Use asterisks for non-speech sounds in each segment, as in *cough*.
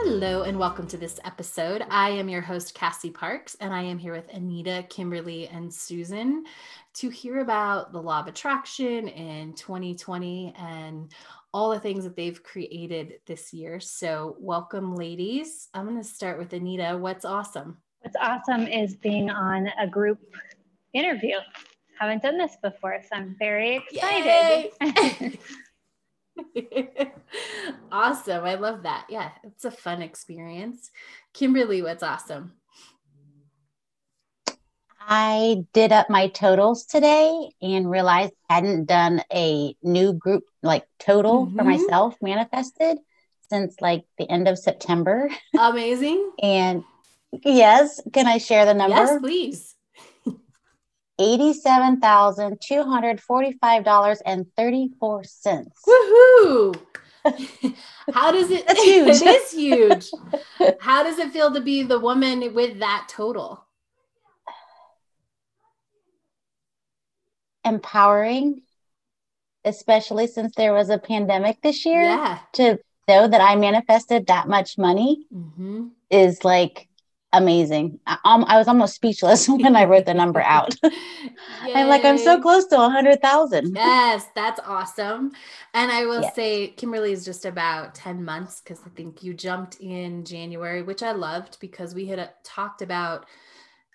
Hello, and welcome to this episode. I am your host, Cassie Parks, and I am here with Anita, Kimberly, and Susan to hear about the law of attraction in 2020 and all the things that they've created this year. So, welcome, ladies. I'm going to start with Anita. What's awesome? What's awesome is being on a group interview. Haven't done this before, so I'm very excited. *laughs* *laughs* awesome. I love that. Yeah, it's a fun experience. Kimberly, what's awesome? I did up my totals today and realized I hadn't done a new group like total mm-hmm. for myself manifested since like the end of September. *laughs* Amazing. and yes, can I share the number? Yes, please. $87,245.34. Woohoo! How does it? *laughs* That's huge. *laughs* it is huge. *laughs* How does it feel to be the woman with that total? Empowering, especially since there was a pandemic this year. Yeah. To know that I manifested that much money mm-hmm. is like amazing. I, um, I was almost speechless *laughs* when I wrote the number out. *laughs* I'm like, I'm so close to a hundred thousand. Yes, that's awesome. And I will yes. say, Kimberly is just about 10 months because I think you jumped in January, which I loved because we had uh, talked about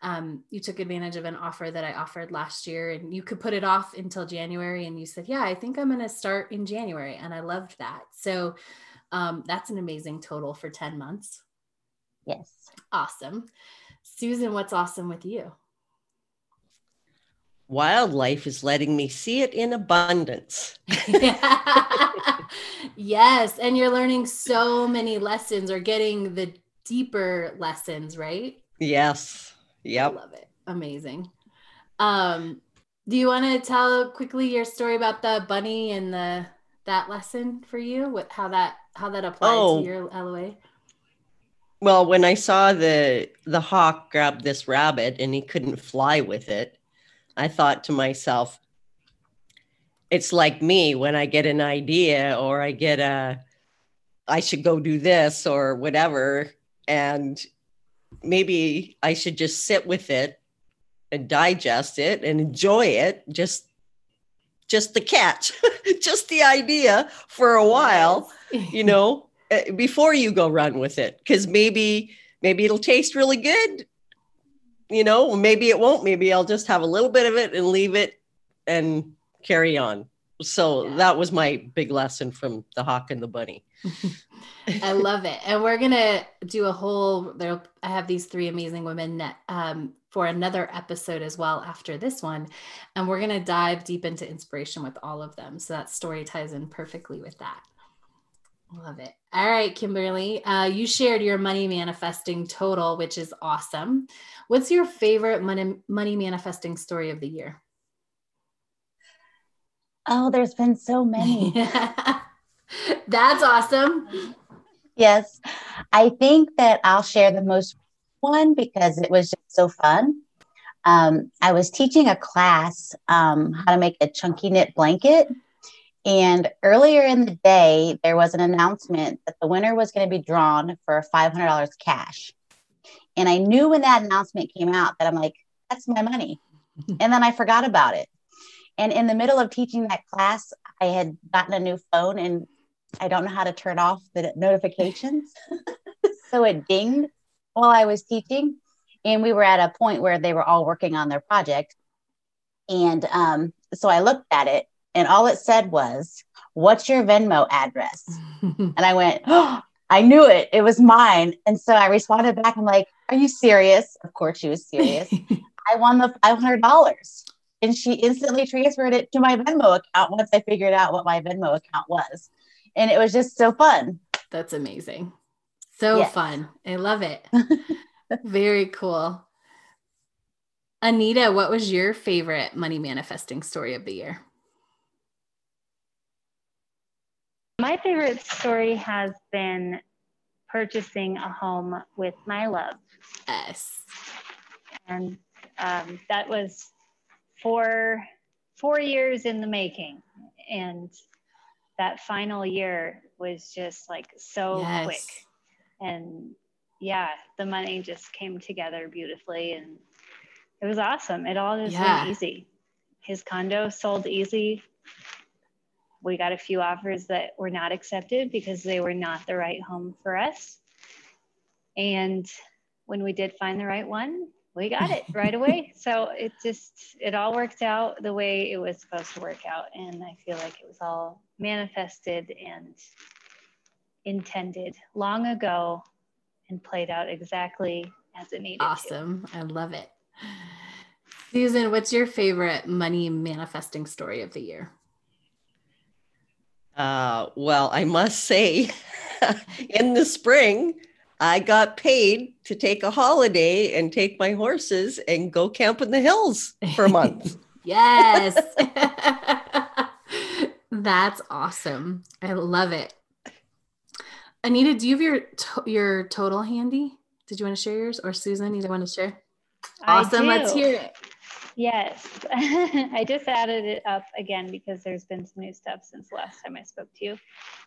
um, you took advantage of an offer that I offered last year and you could put it off until January. And you said, Yeah, I think I'm going to start in January. And I loved that. So um, that's an amazing total for 10 months. Yes. Awesome. Susan, what's awesome with you? Wildlife is letting me see it in abundance. *laughs* yes. And you're learning so many lessons or getting the deeper lessons, right? Yes. Yep. I love it. Amazing. Um, do you want to tell quickly your story about the bunny and the that lesson for you? What how that how that applies oh, to your LOA? Well, when I saw the the hawk grab this rabbit and he couldn't fly with it, I thought to myself, it's like me when I get an idea or I get a I should go do this or whatever and maybe I should just sit with it and digest it and enjoy it just just the catch *laughs* just the idea for a while you know before you go run with it because maybe maybe it'll taste really good. You know maybe it won't. Maybe i'll just have a little bit of it and leave it and carry on. So yeah. that was my big lesson from the hawk and the bunny. *laughs* I love it. And we're gonna do a whole there i have these three amazing women um, for another episode as well after this one. And we're gonna dive deep into inspiration with all of them. So that story ties in perfectly with that Love it. All right, Kimberly, uh, you shared your money manifesting total, which is awesome. What's your favorite money, money manifesting story of the year? Oh, there's been so many. *laughs* That's awesome. Yes. I think that I'll share the most one because it was just so fun. Um, I was teaching a class um, how to make a chunky knit blanket and earlier in the day, there was an announcement that the winner was going to be drawn for $500 cash. And I knew when that announcement came out that I'm like, that's my money. *laughs* and then I forgot about it. And in the middle of teaching that class, I had gotten a new phone and I don't know how to turn off the notifications. *laughs* so it dinged while I was teaching. And we were at a point where they were all working on their project. And um, so I looked at it and all it said was, What's your Venmo address? *laughs* and I went, Oh, I knew it. It was mine. And so I responded back. I'm like, Are you serious? Of course, she was serious. *laughs* I won the $500. And she instantly transferred it to my Venmo account once I figured out what my Venmo account was. And it was just so fun. That's amazing. So yes. fun. I love it. *laughs* Very cool. Anita, what was your favorite money manifesting story of the year? My favorite story has been purchasing a home with my love. Yes. And um, that was four, four years in the making. And that final year was just like so Yes. quick. And yeah, the money just came together beautifully and it was awesome. It all just Yeah. went easy. His condo sold easy. We got a few offers that were not accepted because they were not the right home for us. And when we did find the right one, we got it *laughs* right away. So it just, it all worked out the way it was supposed to work out. And I feel like it was all manifested and intended long ago and played out exactly as it needed to. Awesome. I love it. Susan, what's your favorite money manifesting story of the year? Uh, well, I must say, *laughs* in the spring, I got paid to take a holiday and take my horses and go camp in the hills for a month. *laughs* Yes. *laughs* That's awesome. I love it. Anita, do you have your to- your total handy? Did you want to share yours or Susan? Either want to share? I Awesome. Let's hear it. Yes, *laughs* I just added it up again because there's been some new stuff since the last time I spoke to you.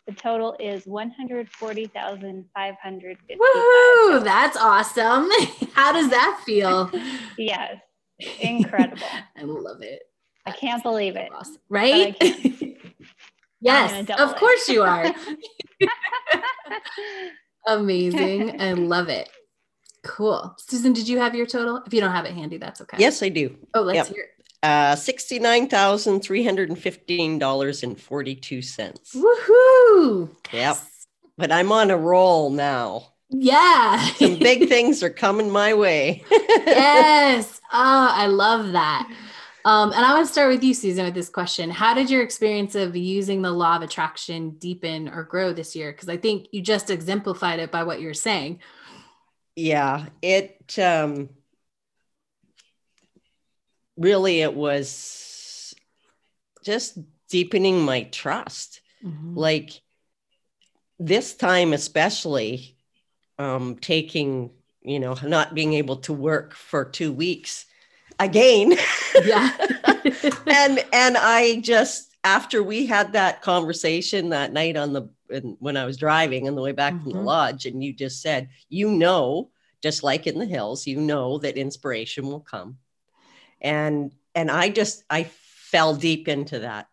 The total is one hundred forty thousand five hundred fifty. Woohoo! That's awesome. *laughs* How does that feel? *laughs* Yes, incredible. I love it. I can't believe it. Awesome. Right? Yes, of it. course you are. Amazing. I love it. Cool. Susan, did you have your total? If you don't have it handy, that's okay. Yes, I do. Oh, let's Yep. hear it. Uh, $69,315.42. Woohoo! Yep. But I'm on a roll now. Yeah. Some big *laughs* things are coming my way. yes. Oh, *laughs* I love that. Um, and I want to start with you, Susan, with this question. How did your experience of using the law of attraction deepen or grow this year? Because I think you just exemplified it by what you're saying. Yeah it um really it was just deepening my trust. Like this time especially um taking you know not being able to work for two weeks again. Yeah. *laughs* and and i just after we had that conversation that night on the in- when i was driving on the way back from the Mhm. lodge and you just said you know just like in the hills you know that inspiration will come. And and i just i fell deep into that.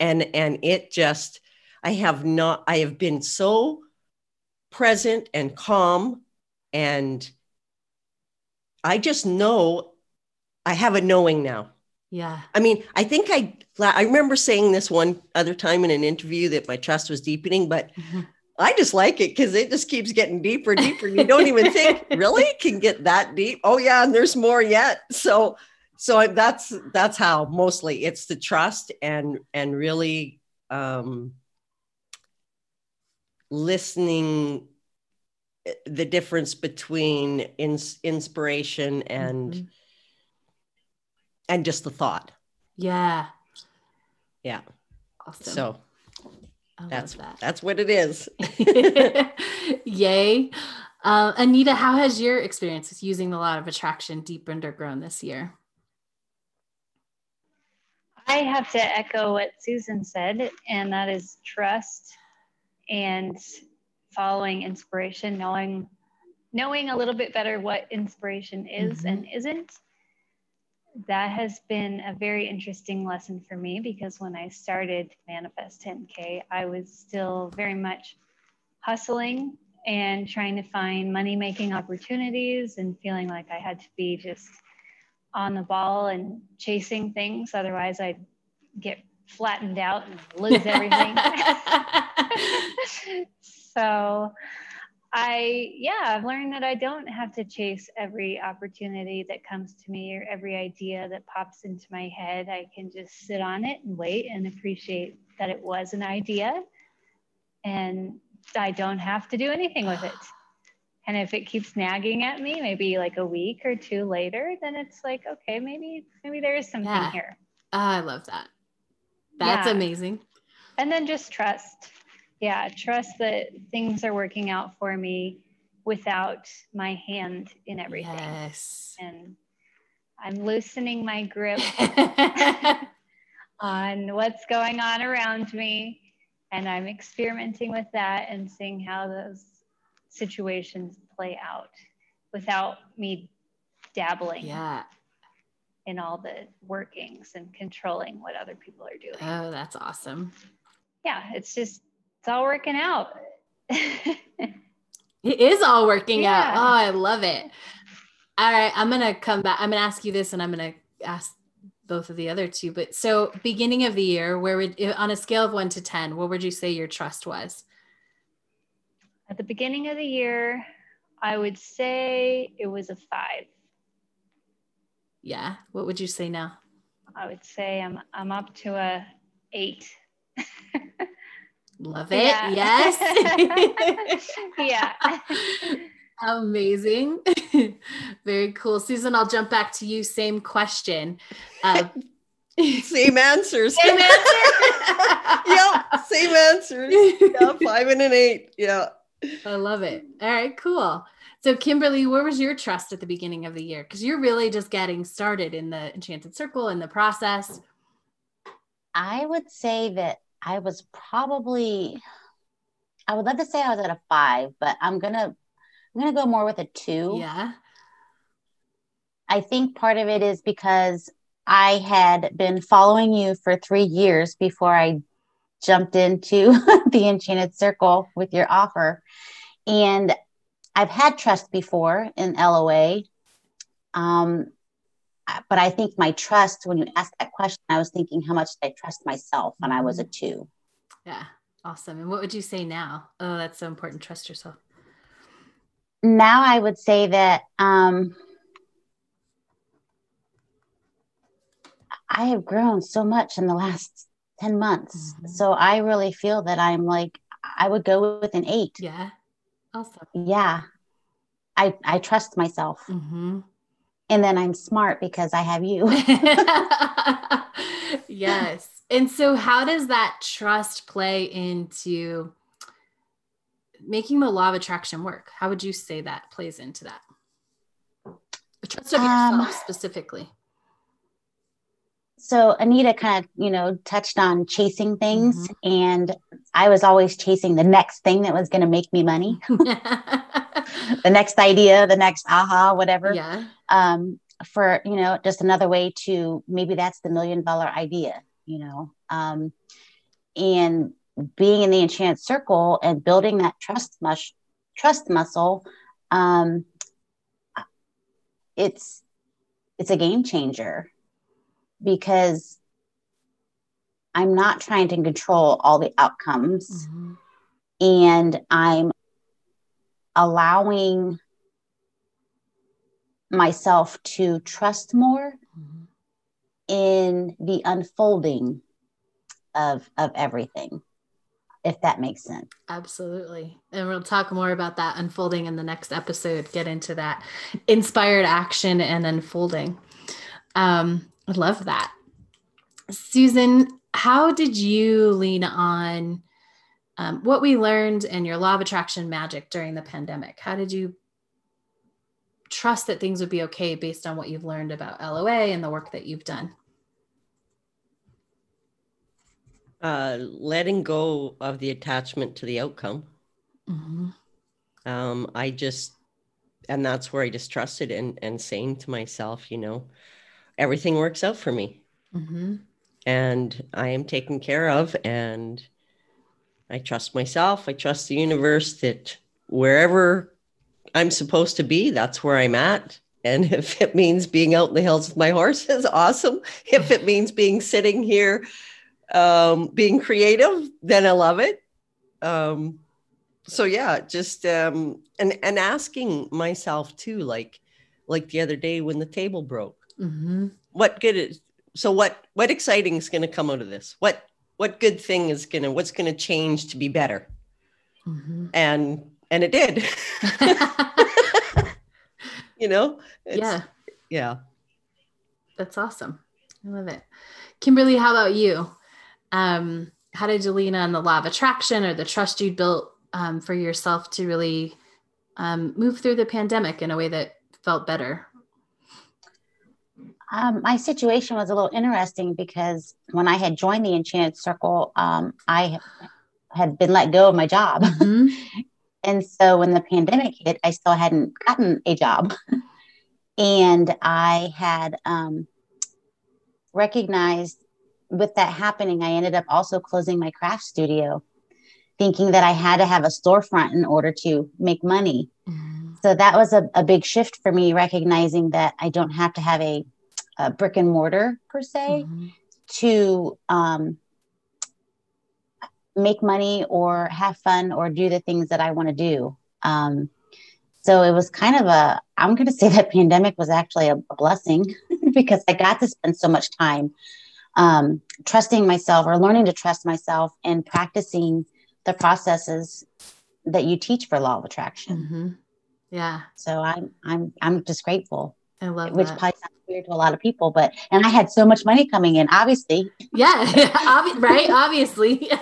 And and it just i have not i have been so present and calm and i just know i have a knowing now yeah. I mean, I think I I remember saying this one other time in an interview that my trust was deepening, but Mhm. I just like it because it just keeps getting deeper, and deeper. You don't even think *laughs* really can get that deep. Oh yeah, and there's more yet. So so that's that's how mostly it's the trust and and really um, listening eh, the difference between ins- inspiration and Mhm. And just the thought. Yeah. Yeah. Awesome. So I that's that. that's what it is. *laughs* Yay. Uh, Anita, how has your experience with using the law of attraction deepened or grown this year? I have to echo what Susan said, and that is trust and following inspiration, knowing knowing a little bit better what inspiration is Mhm. and isn't. That has been a very interesting lesson for me because when I started Manifest 10K, I was still very much hustling and trying to find money making opportunities and feeling like I had to be just on the ball and chasing things. Otherwise, I'd get flattened out and lose everything. *laughs* *laughs* so, I, yeah, I've learned that I don't have to chase every opportunity that comes to me or every idea that pops into my head. I can just sit on it and wait and appreciate that it was an idea. And I don't have to do anything with it. And if it keeps nagging at me, maybe like a week or two later, then it's like, okay, maybe maybe there is something Yeah. here. Oh, I love that. That's Yeah. amazing. And then just trust. Yeah, trust that things are working out for me without my hand in everything. Yes. And I'm loosening my grip *laughs* on what's going on around me. And I'm experimenting with that and seeing how those situations play out without me dabbling yeah. in all the workings and controlling what other people are doing. Oh, that's awesome. yeah, it's just, it's all working out. *laughs* It is all working out. Oh, I love it. All right, I'm gonna come back. I'm gonna ask you this, and I'm gonna ask both of the other two. But so, beginning of the year, where would on a scale of one to ten, what would you say your trust was? At the beginning of the year, I would say it was a five. Yeah. What would you say now? I would say I'm I'm up to a eight. *laughs* Love it. Yeah. Yes. *laughs* yeah. *laughs* Amazing. *laughs* Very cool. Susan, I'll jump back to you. Same question. Uh, Same answers. same answer. yep, same answers. Yeah, five and an eight. Yeah. I love it. All right, cool. So, Kimberly, where was your trust at the beginning of the year? Because you're really just getting started in the Enchanted Circle and the process. I would say that I was probably I would love to say I was at a five, but I'm gonna I'm gonna go more with a two. Yeah. I think part of it is because I had been following you for three years before I jumped into *laughs* the Enchanted Circle with your offer. And I've had trust before in LOA. Um, but I think my trust, when you asked that question, I was thinking how much did I trust myself, when I was a two. Yeah. Awesome. And what would you say now? Oh, that's so important. Trust yourself. Now I would say that um, I have grown so much in the last 10 months. Mhm. So I really feel that I'm like, I would go with an eight. Yeah. Awesome. Yeah. I, I trust myself. hmm And then I'm smart because I have you. *laughs* yes. And so, how does that trust play into making the law of attraction work? How would you say that plays into that? Trust of Um, yourself specifically. So Anita kind of, you know, touched on chasing things. Mhm. And I was always chasing the next thing that was going to make me money, *laughs* the next idea, the next aha, whatever. yeah. um, for you know just another way to maybe that's the million dollar idea you know um, and being in the enchanted circle and building that trust mush trust muscle um, it's it's a game changer because i'm not trying to control all the outcomes Mhm. and I'm allowing myself to trust more Mhm. in the unfolding of of everything if that makes sense Absolutely. And we'll talk more about that unfolding in the next episode, get into that inspired action and unfolding. Um, I love that. Susan, how did you lean on um, what we learned in your law of attraction magic during the pandemic? How did you trust that things would be okay based on what you've learned about LOA and the work that you've done? Uh, letting go of the attachment to the outcome. Mhm. Um, I just, and that's where I just trusted and, and saying to myself, you know, everything works out for me Mhm. and I am taken care of. And I trust myself. I trust the universe that wherever I'm supposed to be, that's where I'm at. And *laughs* if it means being out in the hills with my horses, awesome. If it means being sitting here, um, being creative, then I love it. Um, so yeah, just um, and and asking myself too, like like the other day when the table broke, Mhm. what good is so what what exciting is going to come out of this? What what good thing is gonna what's going to change to be better? Mhm. and And it did. *laughs* *laughs* you know? yeah. Yeah. That's awesome. I love it. Kimberly, how about you? Um, how did you lean on the law of attraction or the trust you built um, for yourself to really um, move through the pandemic in a way that felt better? Um, my situation was a little interesting because when I had joined the Enchanted Circle, um, I had been let go of my job. Mhm. *laughs* And so when the pandemic hit, I still hadn't gotten a job. *laughs* and I had um, recognized with that happening, I ended up also closing my craft studio, thinking that I had to have a storefront in order to make money. So that was a, a big shift for me, recognizing that I don't have to have a, a brick and mortar per se Mhm. to um, make money or have fun or do the things that I want to do. Um, so it was kind of a, I'm going to say that pandemic was actually a, a blessing *laughs* because I got to spend so much time um, trusting myself or learning to trust myself and practicing the processes that you teach for law of attraction. Mhm. Yeah, So I'm, I'm, I'm just grateful, I love which that. probably sounds weird to a lot of people, but, and I had so much money coming in, obviously. yeah, *laughs* obvi- right? Obviously. *laughs*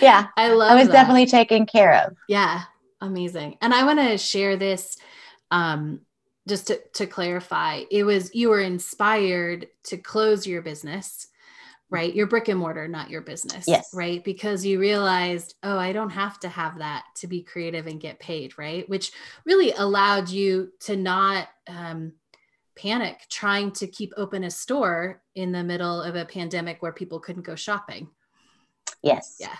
Yeah. I love I was that. definitely taken care of. Yeah, amazing. And I want to share this um just to, to clarify. It was you were inspired to close your business, right? Your brick and mortar, not your business. Yes. Right. Because you realized, oh, I don't have to have that to be creative and get paid, right? Which really allowed you to not um panic trying to keep open a store in the middle of a pandemic where people couldn't go shopping. Yes. Yeah.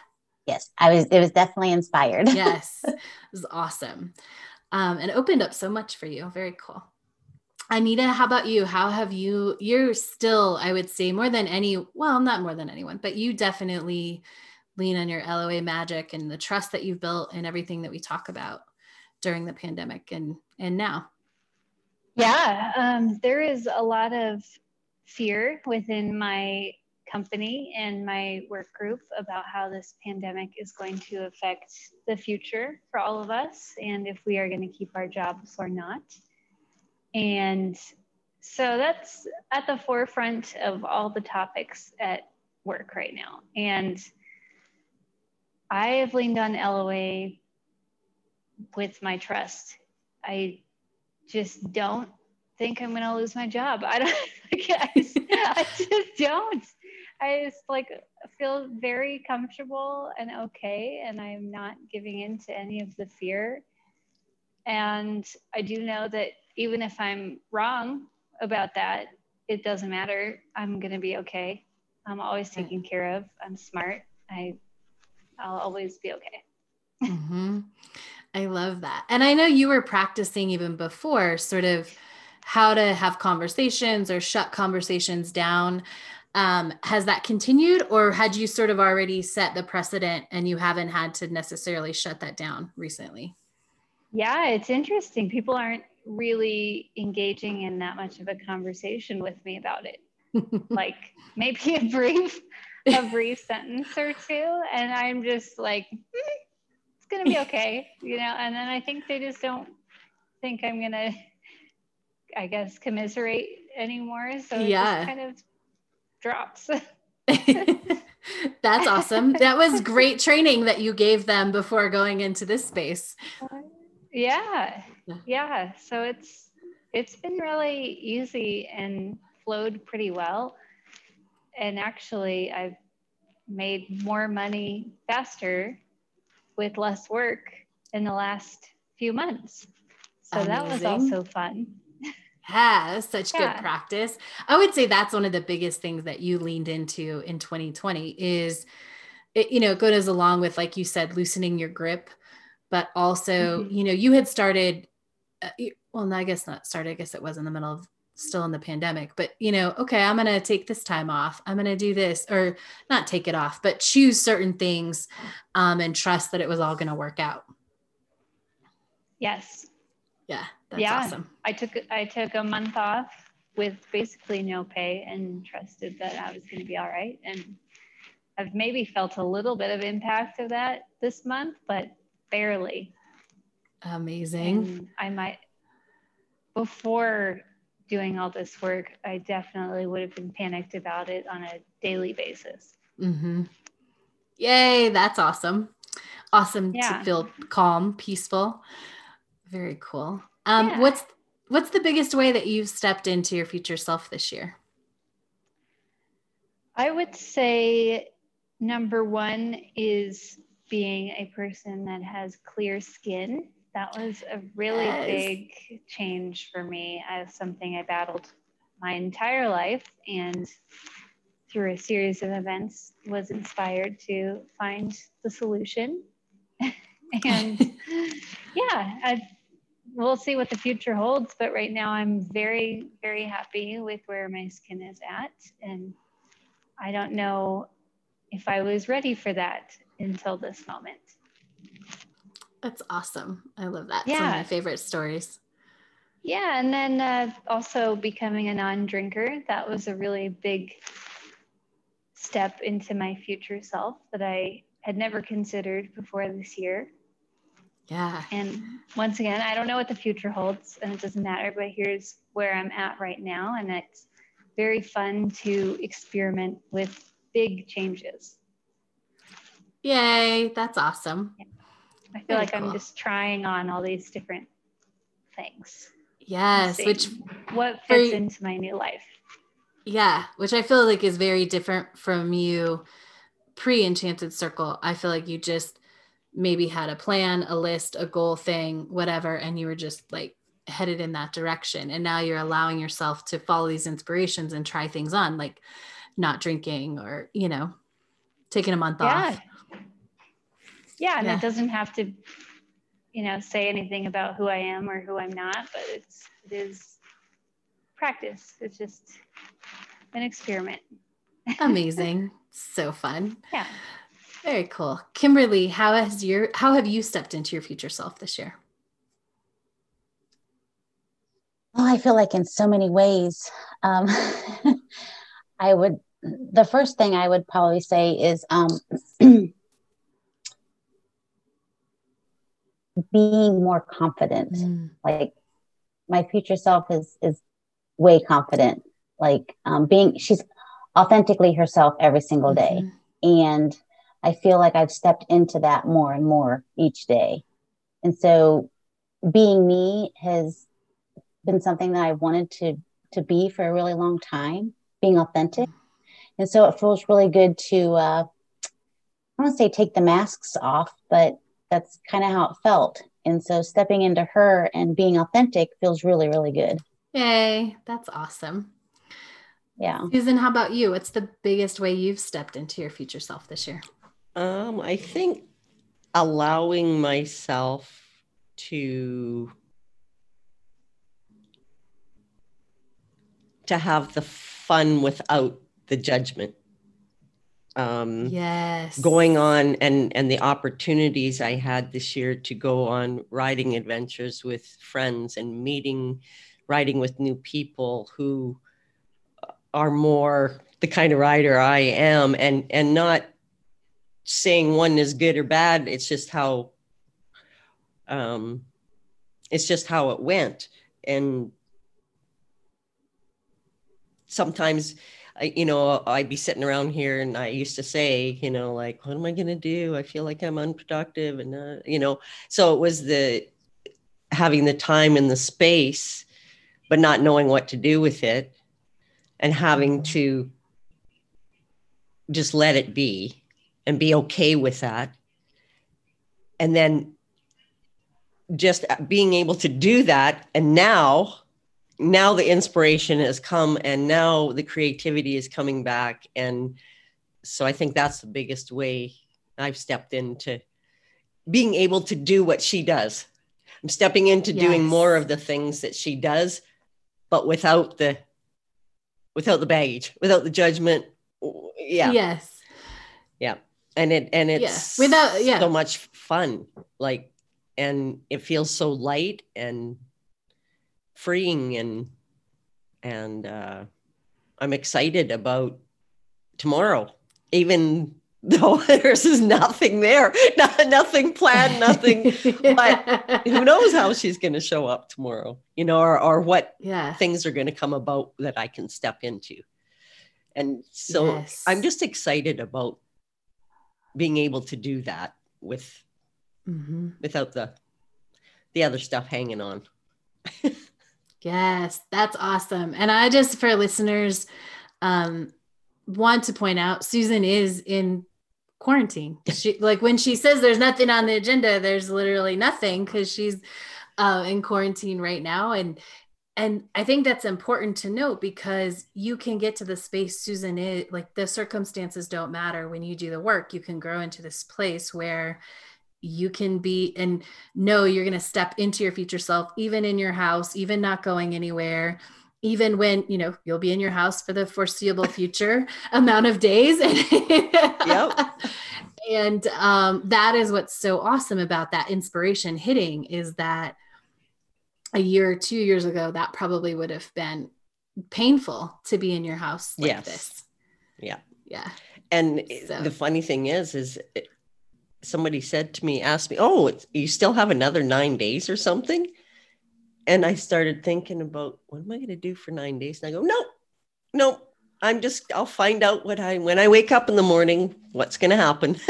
Yes. I was, it was definitely inspired. *laughs* yes it was awesome um, and opened up so much for you very cool anita how about you how have you you're still i would say more than any well not more than anyone but you definitely lean on your loa magic and the trust that you've built and everything that we talk about during the pandemic and and now Yeah, um, there is a lot of fear within my company and my work group about how this pandemic is going to affect the future for all of us and if we are going to keep our jobs or not. And so that's at the forefront of all the topics at work right now. And I have leaned on LOA with my trust. I just don't think I'm gonna lose my job. I don't. *laughs* I just, I just don't. I just like feel very comfortable and okay, and I'm not giving in to any of the fear. And I do know that even if I'm wrong about that, it doesn't matter. I'm gonna be okay. I'm always taken care of. I'm smart. I, I'll always be okay. hmm I love that. And I know you were practicing even before, sort of how to have conversations or shut conversations down. Um, has that continued, or had you sort of already set the precedent and you haven't had to necessarily shut that down recently? Yeah, it's interesting. People aren't really engaging in that much of a conversation with me about it. *laughs* Like maybe a brief, a brief sentence or two, and I'm just like, "Hmm, it's gonna be okay, you know. And then I think they just don't think I'm gonna, I guess, commiserate anymore. So it Yeah. just kind of drops. *laughs* That's awesome. That was great training that you gave them before going into this space. yeah Yeah. yeah so it's it's been really easy and flowed pretty well and actually i've made more money faster with less work in the last few months so that was also fun Yeah, such Yeah. good practice. I would say that's one of the biggest things that you leaned into in 2020 is it, you know, it goes along with, like you said, loosening your grip, but also, Mhm. you know, you had started, uh, well, no, I guess not started. I guess it was in the middle of still in the pandemic, but you know, okay, I'm going to take this time off. I'm going to do this or not take it off, but choose certain things um, and trust that it was all going to work out. yes Yeah. That's Yeah. awesome. i took i took a month off with basically no pay and trusted that i was going to be all right and i've maybe felt a little bit of impact of that this month but barely Amazing. And I might, before doing all this work, I definitely would have been panicked about it on a daily basis. Mm-hmm. Yay, that's awesome. Awesome Yeah. to feel calm, peaceful. Very cool. Um, Yeah. what's what's the biggest way that you've stepped into your future self this year? I would say number one is being a person that has clear skin. That was a really Yes. big change for me as something I battled my entire life and through a series of events was inspired to find the solution. *laughs* and *laughs* yeah, I, we'll see what the future holds, but right now I'm very, very happy with where my skin is at. And I don't know if I was ready for that until this moment. That's awesome. I love that. It's one of Yeah. my favorite stories. Yeah, and then uh, also becoming a non drinker, that was a really big step into my future self that I had never considered before this year. Yeah. And once again, I don't know what the future holds, and it doesn't matter, but here's where I'm at right now. And it's very fun to experiment with big changes. Yay. That's awesome. I feel Very like cool. I'm just trying on all these different things. Yes. Which what fits into my new life. Yeah, which I feel like is very different from you pre Enchanted Circle. I feel like you just maybe had a plan, a list, a goal thing, whatever, and you were just like headed in that direction. And now you're allowing yourself to follow these inspirations and try things on, like not drinking or, you know, taking a month Yeah. off. Yeah, and Yeah. it doesn't have to, you know, say anything about who I am or who I'm not, but it's it is practice. It's just an experiment. *laughs* Amazing. so fun. Yeah. Very cool. Kimberly, how has your how have you stepped into your future self this year? Well, I feel like in so many ways, um, *laughs* I would, the first thing I would probably say is um, *clears throat* being more confident. Like my future self is, is way confident. Like um, being, she's authentically herself every single day. Mhm. And I feel like I've stepped into that more and more each day. And so being me has been something that I wanted to to be for a really long time, being authentic. And so it feels really good to uh I don't want to say take the masks off, but that's kind of how it felt. And so stepping into her and being authentic feels really, really good. Yay, that's awesome. Yeah. Susan, how about you? What's the biggest way you've stepped into your future self this year? Um, I think allowing myself to to have the fun without the judgment. Um, Yes. going on and and the opportunities I had this year to go on riding adventures with friends and meeting riding with new people who are more the kind of rider I am and and not saying one is good or bad it's just how um it's just how it went and sometimes I, you know, I'd be sitting around here and I used to say, you know, like, what am I going to do? I feel like I'm unproductive. And, uh, you know, so it was the having the time and the space, but not knowing what to do with it and having to just let it be and be okay with that. And then just being able to do that. And now, now the inspiration has come and now the creativity is coming back. And so i think that's the biggest way i've stepped into being able to do what she does. I'm stepping into doing more of the things that she does but without the without the baggage without the judgment. Yeah. Yes. Yeah. And it and it's Without- yeah. so much fun. Like and it feels so light and freeing and and uh i'm excited about tomorrow even *laughs* though there's nothing there. *laughs* nothing planned, nothing. *laughs* but who knows how she's going to show up tomorrow, you know, or, or what yeah. things are going to come about that I can step into. And so Yes. I'm just excited about being able to do that with Mhm. without the the other stuff hanging on. Yes, that's awesome. And I just, for listeners, um, want to point out Susan is in quarantine. She like when she says there's nothing on the agenda, there's literally nothing because she's uh, in quarantine right now. And and I think that's important to note because you can get to the space Susan is like the circumstances don't matter when you do the work. You can grow into this place where you can be and know you're going to step into your future self even in your house even not going anywhere even when you know you'll be in your house for the foreseeable future *laughs* amount of days Yep. *laughs* and um, that is what's so awesome about that inspiration hitting is that a year or two years ago that probably would have been painful to be in your house like Yes. this Yeah. yeah And So- the funny thing is, is somebody said to me, asked me, "Oh, it's, you still have another nine days or something?" And I started thinking about what am I going to do for nine days? And I go, "No, no, I'm just. I'll find out what I when I wake up in the morning, what's going to happen." *laughs*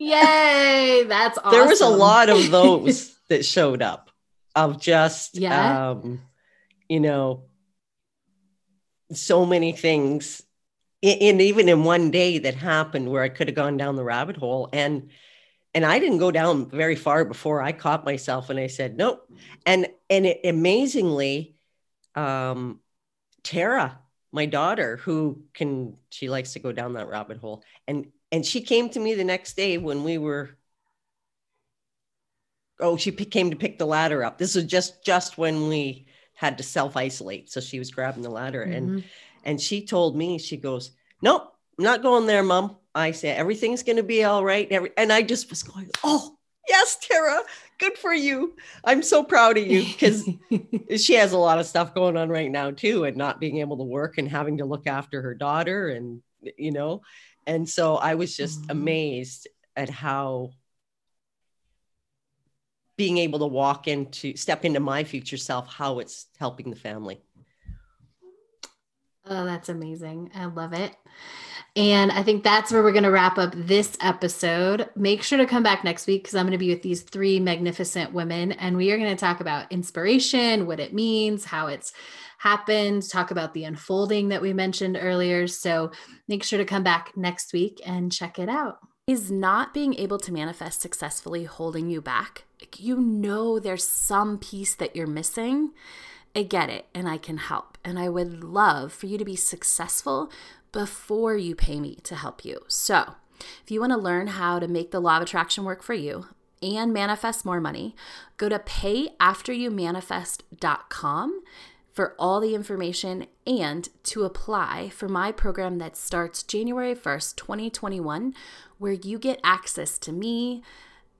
yay that's awesome there was a lot of *laughs* those that showed up, of just, Yeah. um, you know, so many things and even in one day that happened where I could have gone down the rabbit hole and and I didn't go down very far before I caught myself and I said nope. And and it, amazingly um Tara my daughter who can she likes to go down that rabbit hole. And and she came to me the next day when we were oh she came to pick the ladder up. This was just just when we had to self isolate so she was grabbing the ladder and Mhm. And she told me, she goes, Nope, I'm not going there, mom. I said, Everything's going to be all right. Every, and I just was going, Oh, yes, Tara, good for you. I'm so proud of you because *laughs* she has a lot of stuff going on right now, too, and not being able to work and having to look after her daughter. And, you know, and so I was just Mhm. amazed at how being able to walk into, step into my future self, how it's helping the family. Oh, that's amazing. I love it. And I think that's where we're going to wrap up this episode. Make sure to come back next week because I'm going to be with these three magnificent women and we are going to talk about inspiration, what it means, how it's happened, talk about the unfolding that we mentioned earlier. So make sure to come back next week and check it out. Is not being able to manifest successfully holding you back? You know, there's some piece that you're missing. I get it, and I can help. And I would love for you to be successful before you pay me to help you. So, if you want to learn how to make the law of attraction work for you and manifest more money, go to payafteryoumanifest.com for all the information and to apply for my program that starts January 1st, 2021, where you get access to me,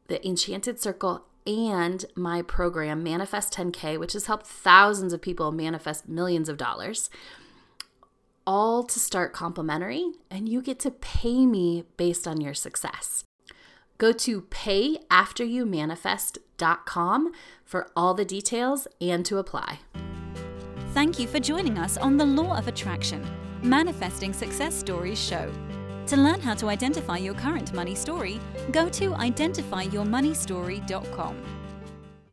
the Enchanted Circle, and my program, Manifest 10K, which has helped thousands of people manifest millions of dollars, all to start complimentary, and you get to pay me based on your success. Go to payafteryoumanifest.com for all the details and to apply. Thank you for joining us on the Law of Attraction Manifesting Success Stories show. To learn how to identify your current money story, go to identifyyourmoneystory.com.